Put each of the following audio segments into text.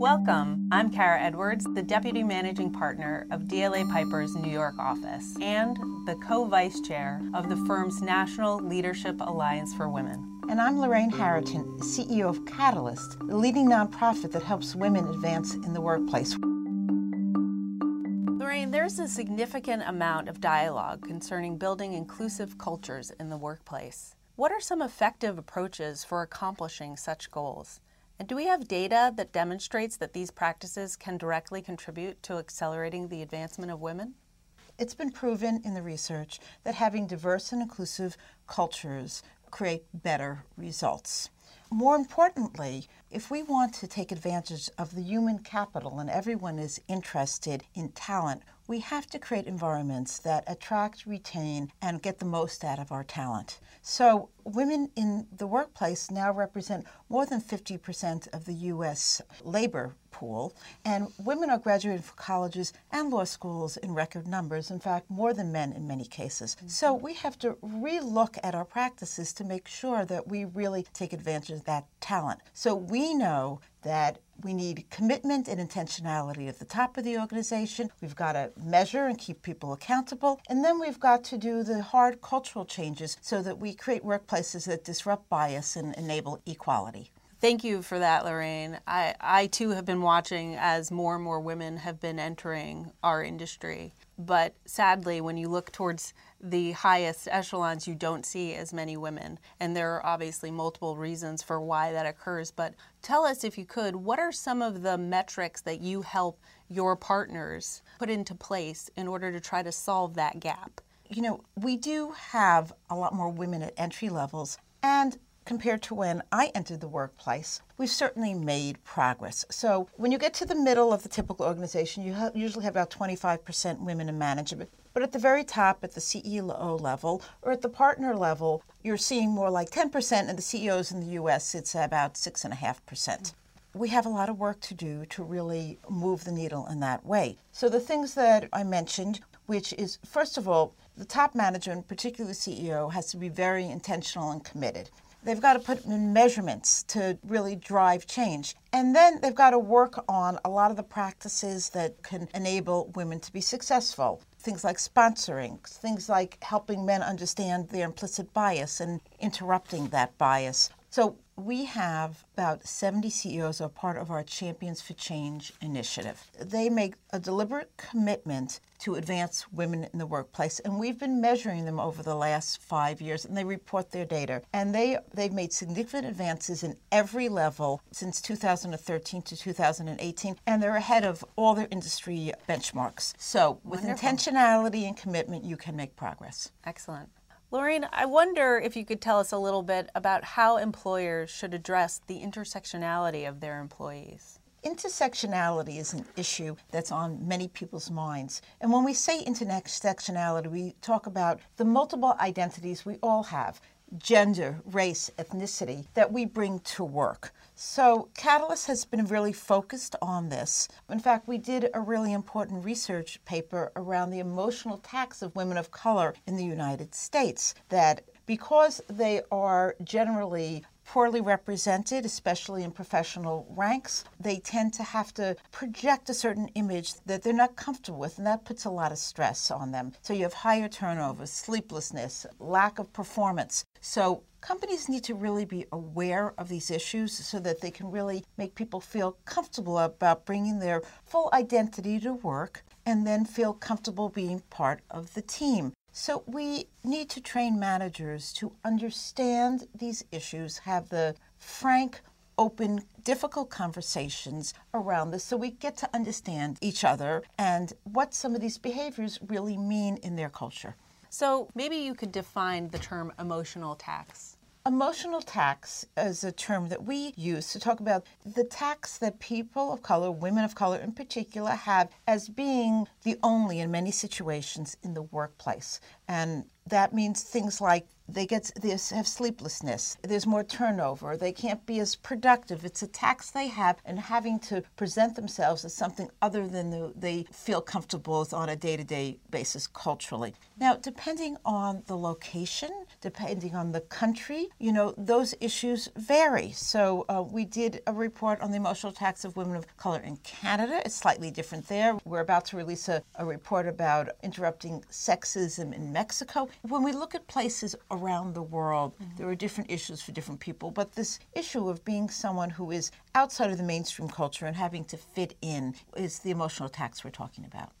Welcome. I'm Cara Edwards, the Deputy Managing Partner of DLA Piper's New York office and the co vice chair of the firm's National Leadership Alliance for Women. And I'm Lorraine Hariton, CEO of Catalyst, the leading nonprofit that helps women advance in the workplace. Lorraine, there's a significant amount of dialogue concerning building inclusive cultures in the workplace. What are some effective approaches for accomplishing such goals? And do we have data that demonstrates that these practices can directly contribute to accelerating the advancement of women? It's been proven in the research that having diverse and inclusive cultures create better results. More importantly, if we want to take advantage of the human capital and everyone is interested in talent, we have to create environments that attract, retain, and get the most out of our talent. So, women in the workplace now represent more than 50% of the U.S. labor pool, and women are graduating from colleges and law schools in record numbers, in fact, more than men in many cases. Mm-hmm. So, we have to relook at our practices to make sure that we really take advantage of that talent. So, we know that we need commitment and intentionality at the top of the organization. We've got to measure and keep people accountable. And then we've got to do the hard cultural changes so that we create workplaces that disrupt bias and enable equality. Thank you for that, Lorraine. I, I too have been watching as more and more women have been entering our industry. But sadly, when you look towards the highest echelons, you don't see as many women. And there are obviously multiple reasons for why that occurs. But tell us, if you could, what are some of the metrics that you help your partners put into place in order to try to solve that gap? You know, we do have a lot more women at entry levels. And compared to when I entered the workplace, we've certainly made progress. So when you get to the middle of the typical organization, you ha- usually have about 25% women in management. But at the very top, at the CEO level or at the partner level, you're seeing more like 10%, and the CEOs in the US, it's about 6.5%. We have a lot of work to do to really move the needle in that way. So, the things that I mentioned, which is, first of all, the top management, particularly the CEO, has to be very intentional and committed. They've got to put in measurements to really drive change. And then they've got to work on a lot of the practices that can enable women to be successful. Things like sponsoring, things like helping men understand their implicit bias and interrupting that bias. So we have about 70 CEOs are part of our Champions for Change initiative. They make a deliberate commitment to advance women in the workplace, and we've been measuring them over the last five years, and they report their data. And they, they've made significant advances in every level since 2013 to 2018, and they're ahead of all their industry benchmarks. So, with Wonderful. intentionality and commitment, you can make progress. Excellent. Lorraine, I wonder if you could tell us a little bit about how employers should address the intersectionality of their employees. Intersectionality is an issue that's on many people's minds. And when we say intersectionality, we talk about the multiple identities we all have gender, race, ethnicity that we bring to work. So, Catalyst has been really focused on this. In fact, we did a really important research paper around the emotional tax of women of color in the United States that because they are generally poorly represented, especially in professional ranks, they tend to have to project a certain image that they're not comfortable with, and that puts a lot of stress on them. So you have higher turnover, sleeplessness, lack of performance. So companies need to really be aware of these issues so that they can really make people feel comfortable about bringing their full identity to work and then feel comfortable being part of the team. So we need to train managers to understand these issues, have the frank, open, difficult conversations around this so we get to understand each other and what some of these behaviors really mean in their culture. So maybe you could define the term emotional tax. Emotional tax is a term that we use to talk about the tax that people of color, women of color in particular, have as being the only in many situations in the workplace. And that means things like they get they have sleeplessness. There's more turnover. They can't be as productive. It's a tax they have and having to present themselves as something other than the, they feel comfortable with on a day-to-day basis culturally. Now, depending on the location, depending on the country, you know, those issues vary. So uh, we did a report on the emotional tax of women of color in Canada. It's slightly different there. We're about to release a, a report about interrupting sexism in Mexico. When we look at places around the world, mm-hmm. there are different issues for different people, but this issue of being someone who is outside of the mainstream culture and having to fit in is the emotional tax we're talking about.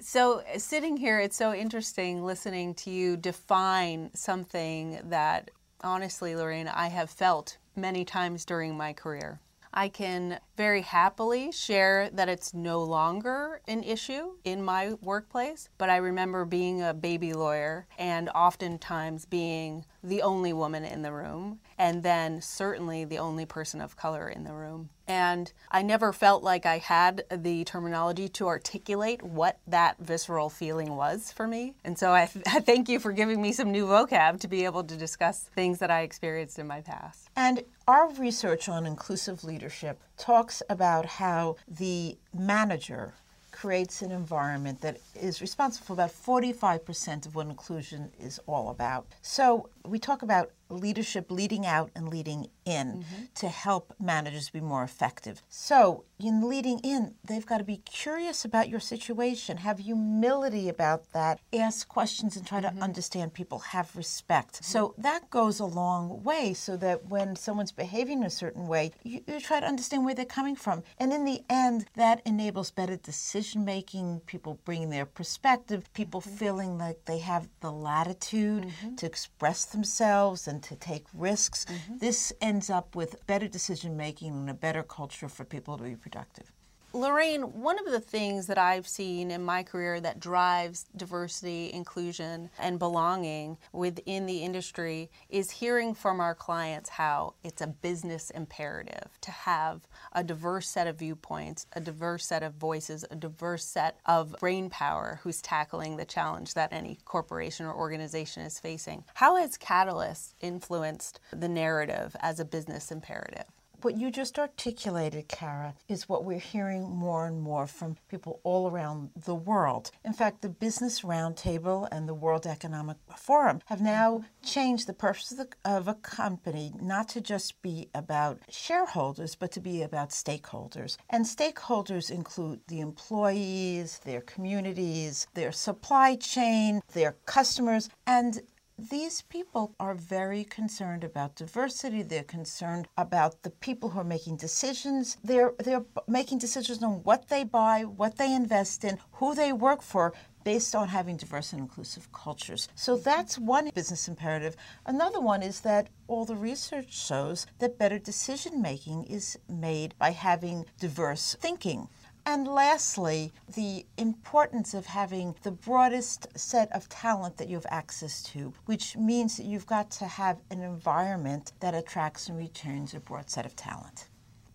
So, sitting here, it's so interesting listening to you define something that, honestly, Lorraine, I have felt many times during my career. I can very happily share that it's no longer an issue in my workplace, but I remember being a baby lawyer and oftentimes being the only woman in the room, and then certainly the only person of color in the room. And I never felt like I had the terminology to articulate what that visceral feeling was for me. And so I, th- I thank you for giving me some new vocab to be able to discuss things that I experienced in my past. And our research on inclusive leadership talks about how the manager creates an environment that is responsible for about 45% of what inclusion is all about. So we talk about leadership leading out and leading in mm-hmm. to help managers be more effective. So, in leading in, they've got to be curious about your situation, have humility about that, ask questions and try mm-hmm. to understand people, have respect. Mm-hmm. So, that goes a long way so that when someone's behaving a certain way, you, you try to understand where they're coming from. And in the end, that enables better decision making, people bringing their perspective, people mm-hmm. feeling like they have the latitude mm-hmm. to express themselves and to take risks. Mm-hmm. This ends up with better decision making and a better culture for people to be productive. Lorraine, one of the things that I've seen in my career that drives diversity, inclusion, and belonging within the industry is hearing from our clients how it's a business imperative to have a diverse set of viewpoints, a diverse set of voices, a diverse set of brain power who's tackling the challenge that any corporation or organization is facing. How has Catalyst influenced the narrative as a business imperative? What you just articulated, Cara, is what we're hearing more and more from people all around the world. In fact, the Business Roundtable and the World Economic Forum have now changed the purpose of, the, of a company not to just be about shareholders, but to be about stakeholders. And stakeholders include the employees, their communities, their supply chain, their customers, and these people are very concerned about diversity. They're concerned about the people who are making decisions. They're, they're making decisions on what they buy, what they invest in, who they work for, based on having diverse and inclusive cultures. So that's one business imperative. Another one is that all the research shows that better decision making is made by having diverse thinking. And lastly, the importance of having the broadest set of talent that you have access to, which means that you've got to have an environment that attracts and retains a broad set of talent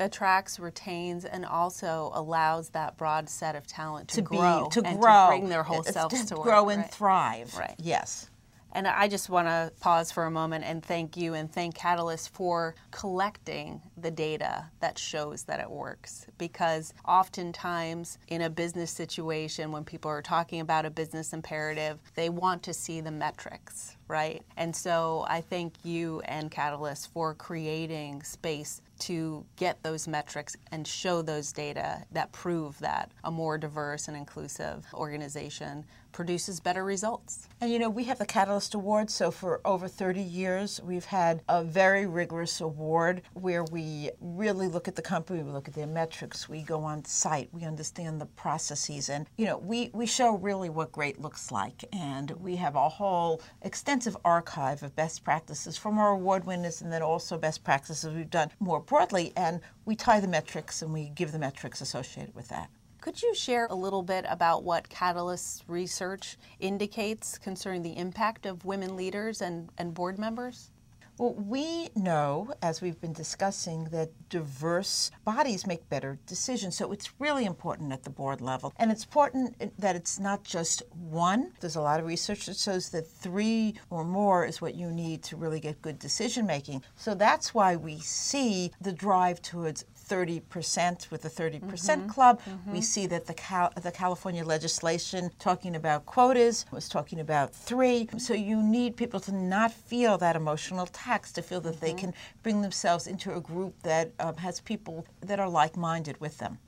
attracts, retains, and also allows that broad set of talent to, to grow, be, to and grow, to bring their whole selves to, to work. grow and right. thrive. Right. Yes. And I just want to pause for a moment and thank you and thank Catalyst for collecting the data that shows that it works. Because oftentimes in a business situation, when people are talking about a business imperative, they want to see the metrics, right? And so I thank you and Catalyst for creating space to get those metrics and show those data that prove that a more diverse and inclusive organization produces better results. And you know, we have the Catalyst Award, so for over 30 years, we've had a very rigorous award where we really look at the company, we look at their metrics, we go on site, we understand the processes, and you know, we, we show really what great looks like. And we have a whole extensive archive of best practices from our award winners and then also best practices we've done more broadly, and we tie the metrics and we give the metrics associated with that. Could you share a little bit about what Catalyst's research indicates concerning the impact of women leaders and, and board members? Well, we know, as we've been discussing, that diverse bodies make better decisions. So it's really important at the board level. And it's important that it's not just one. There's a lot of research that shows that three or more is what you need to really get good decision making. So that's why we see the drive towards 30% with the 30% mm hmm club. Mm-hmm. We see that the, Cal- the California legislation talking about quotas was talking about three. So you need people to not feel that emotional tax, to feel that mm-hmm. they can bring themselves into a group that um, has people that are like minded with them.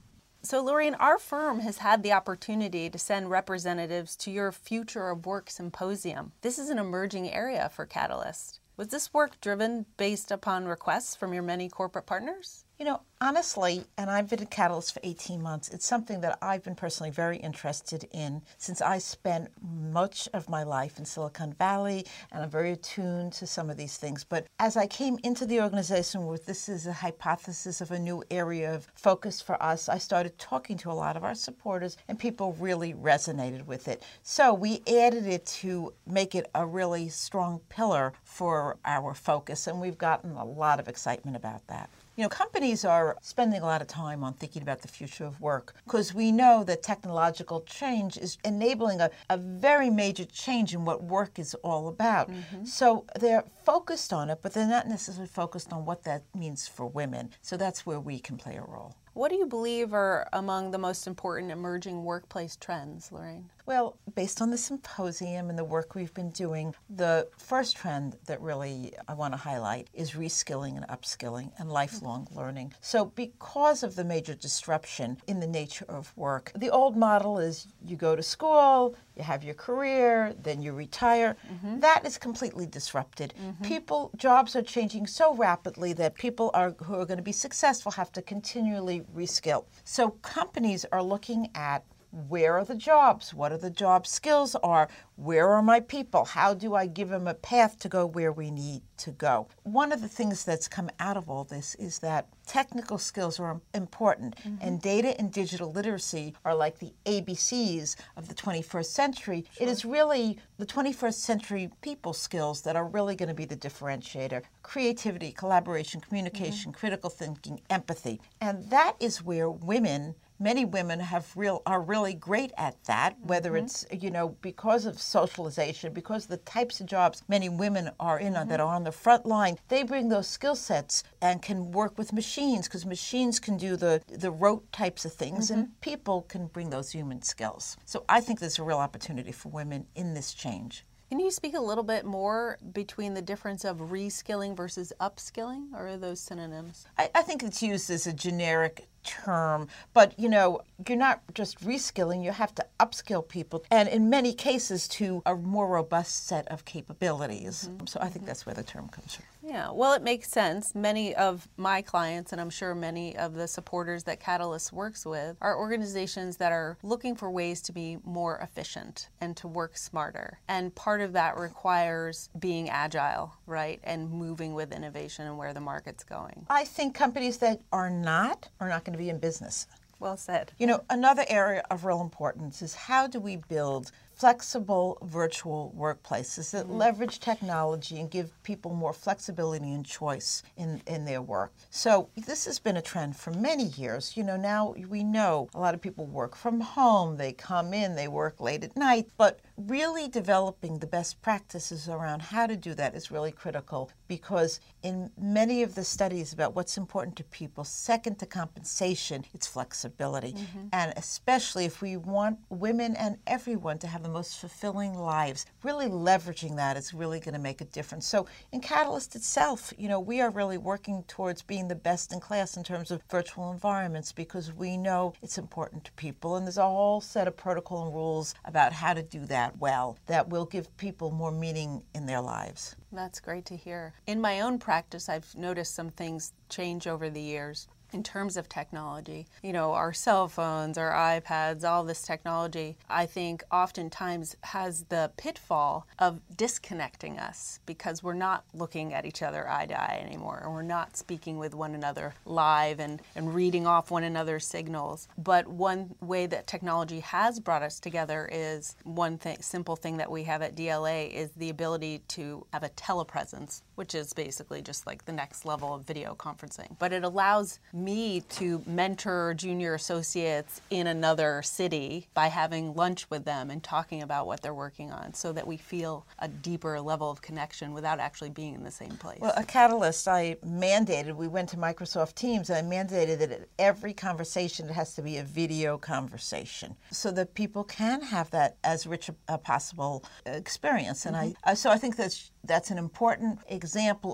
So, Lorraine, our firm has had the opportunity to send representatives to your Future of Work symposium. This is an emerging area for Catalyst. Was this work driven based upon requests from your many corporate partners? You know, honestly, and I've been a Catalyst for 18 months, it's something that I've been personally very interested in since I spent much of my life in Silicon Valley and I'm very attuned to some of these things. But as I came into the organization with this is a hypothesis of a new area of focus for us, I started talking to a lot of our supporters and people really resonated with it. So we added it to make it a really strong pillar for our focus, and we've gotten a lot of excitement about that. You know, companies are spending a lot of time on thinking about the future of work because we know that technological change is enabling a, a very major change in what work is all about. Mm-hmm. So they're focused on it, but they're not necessarily focused on what that means for women. So that's where we can play a role. What do you believe are among the most important emerging workplace trends, Lorraine? Well, based on the symposium and the work we've been doing, the first trend that really I want to highlight is reskilling and upskilling and lifelong learning. So, because of the major disruption in the nature of work, the old model is you go to school, you have your career, then you retire. Mm-hmm. That is completely disrupted. Mm-hmm. People, jobs are changing so rapidly that people are who are going to be successful have to continually reskill. So, companies are looking at where are the jobs? What are the job skills are? Where are my people? How do I give them a path to go where we need to go? One of the things that's come out of all this is that technical skills are important mm-hmm. and data and digital literacy are like the ABCs of the 21st century. Sure. It is really the 21st century people skills that are really going to be the differentiator. Creativity, collaboration, communication, mm-hmm. critical thinking, empathy. And that is where women many women have real are really great at that whether mm-hmm. it's you know because of socialization because the types of jobs many women are in mm-hmm. that are on the front line they bring those skill sets and can work with machines because machines can do the the rote types of things mm-hmm. and people can bring those human skills so i think there's a real opportunity for women in this change can you speak a little bit more between the difference of reskilling versus upskilling, or are those synonyms? I, I think it's used as a generic term, but you know, you're not just reskilling, you have to upskill people, and in many cases to a more robust set of capabilities. Mm-hmm. So I think mm-hmm. that's where the term comes from. Yeah, well, it makes sense. Many of my clients, and I'm sure many of the supporters that Catalyst works with, are organizations that are looking for ways to be more efficient and to work smarter. And part of that requires being agile, right, and moving with innovation and where the market's going. I think companies that are not are not going to be in business. Well said. You know, another area of real importance is how do we build flexible virtual workplaces that mm-hmm. leverage technology and give people more flexibility and choice in, in their work. So this has been a trend for many years. You know, now we know a lot of people work from home, they come in, they work late at night, but really developing the best practices around how to do that is really critical because in many of the studies about what's important to people, second to compensation, it's flexibility. Mm-hmm. And especially if we want women and everyone to have the most fulfilling lives. Really leveraging that is really going to make a difference. So in Catalyst itself, you know, we are really working towards being the best in class in terms of virtual environments because we know it's important to people and there's a whole set of protocol and rules about how to do that well that will give people more meaning in their lives. That's great to hear. In my own practice, I've noticed some things change over the years in terms of technology. You know, our cell phones, our iPads, all this technology, I think oftentimes has the pitfall of disconnecting us because we're not looking at each other eye to eye anymore. And we're not speaking with one another live and, and reading off one another's signals. But one way that technology has brought us together is one thing, simple thing that we have at DLA is the ability to have a telepresence which is basically just like the next level of video conferencing. But it allows me to mentor junior associates in another city by having lunch with them and talking about what they're working on so that we feel a deeper level of connection without actually being in the same place. Well, a catalyst I mandated, we went to Microsoft Teams and I mandated that at every conversation it has to be a video conversation so that people can have that as rich a possible experience. And mm-hmm. I so I think that's that's an important example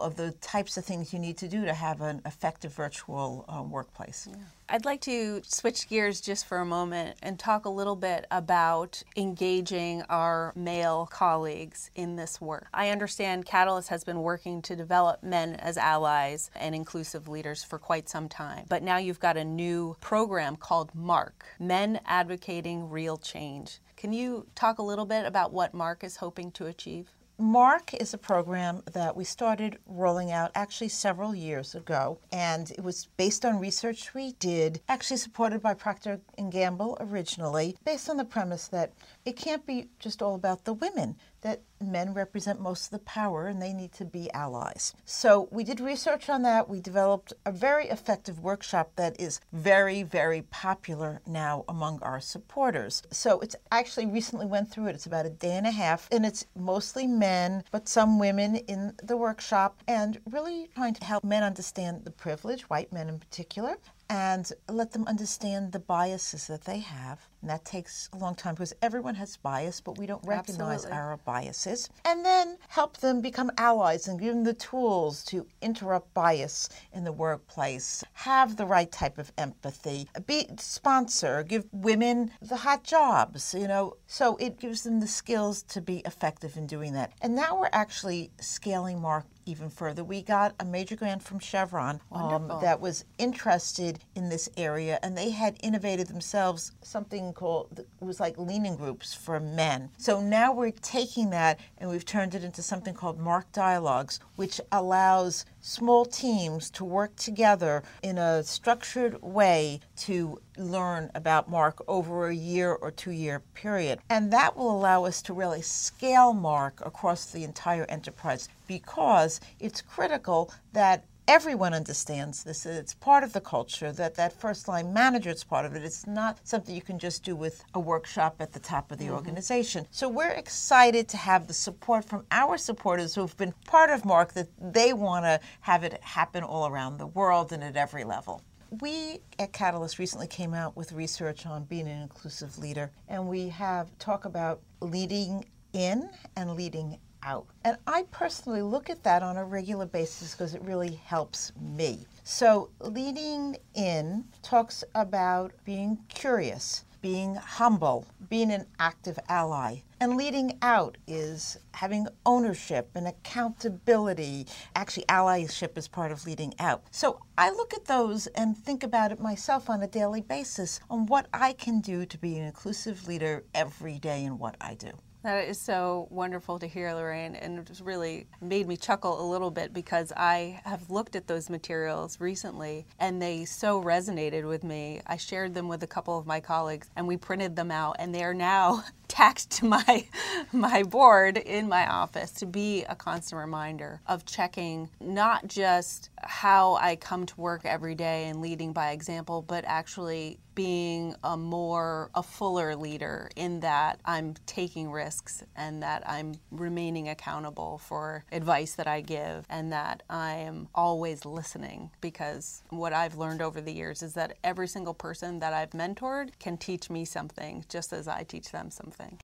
of the types of things you need to do to have an effective virtual uh, workplace. Yeah. I'd like to switch gears just for a moment and talk a little bit about engaging our male colleagues in this work. I understand Catalyst has been working to develop men as allies and inclusive leaders for quite some time, but now you've got a new program called MARC Men Advocating Real Change. Can you talk a little bit about what MARC is hoping to achieve? MARC is a program that we started rolling out actually several years ago, and it was based on research we did, actually supported by Procter & Gamble originally, based on the premise that it can't be just all about the women that men represent most of the power and they need to be allies. So we did research on that. We developed a very effective workshop that is very, very popular now among our supporters. So it's actually recently went through it. It's about a day and a half and it's mostly men, but some women in the workshop and really trying to help men understand the privilege, white men in particular, and let them understand the biases that they have. And that takes a long time because everyone has bias, but we don't recognize Absolutely. our biases. And then help them become allies and give them the tools to interrupt bias in the workplace. Have the right type of empathy. Be sponsor, give women the hot jobs, you know. So it gives them the skills to be effective in doing that. And now we're actually scaling MARC even further. We got a major grant from Chevron um, that was interested in this area, and they had innovated themselves something called it was like leaning groups for men. So now we're taking that and we've turned it into something called MARC Dialogues, which allows small teams to work together in a structured way to learn about MARC over a year or two year period. And that will allow us to really scale MARC across the entire enterprise because it's critical that everyone understands this. It's part of the culture that that first line manager is part of it. It's not something you can just do with a workshop at the top of the mm-hmm. organization. So we're excited to have the support from our supporters who've been part of MARC that they want to have it happen all around the world and at every level. We at Catalyst recently came out with research on being an inclusive leader, and we have talk about leading in and leading out. And I personally look at that on a regular basis because it really helps me. So, leading in talks about being curious, being humble, being an active ally. And leading out is having ownership and accountability. Actually, allyship is part of leading out. So I look at those and think about it myself on a daily basis on what I can do to be an inclusive leader every day in what I do. That is so wonderful to hear, Lorraine, and it just really made me chuckle a little bit because I have looked at those materials recently and they so resonated with me. I shared them with a couple of my colleagues and we printed them out, and they are now tacked to my my board in my office to be a constant reminder of checking not just how I come to work every day and leading by example, but actually being a more a fuller leader in that I'm taking risks and that I'm remaining accountable for advice that I give and that I am always listening because what I've learned over the years is that every single person that I've mentored can teach me something just as I teach them something.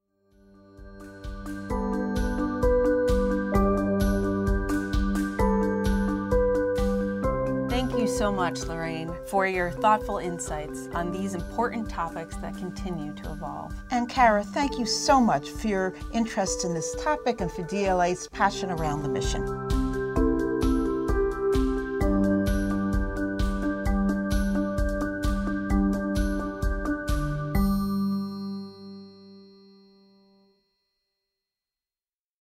You so much, Lorraine, for your thoughtful insights on these important topics that continue to evolve. And Cara, thank you so much for your interest in this topic and for DLA's passion around the mission.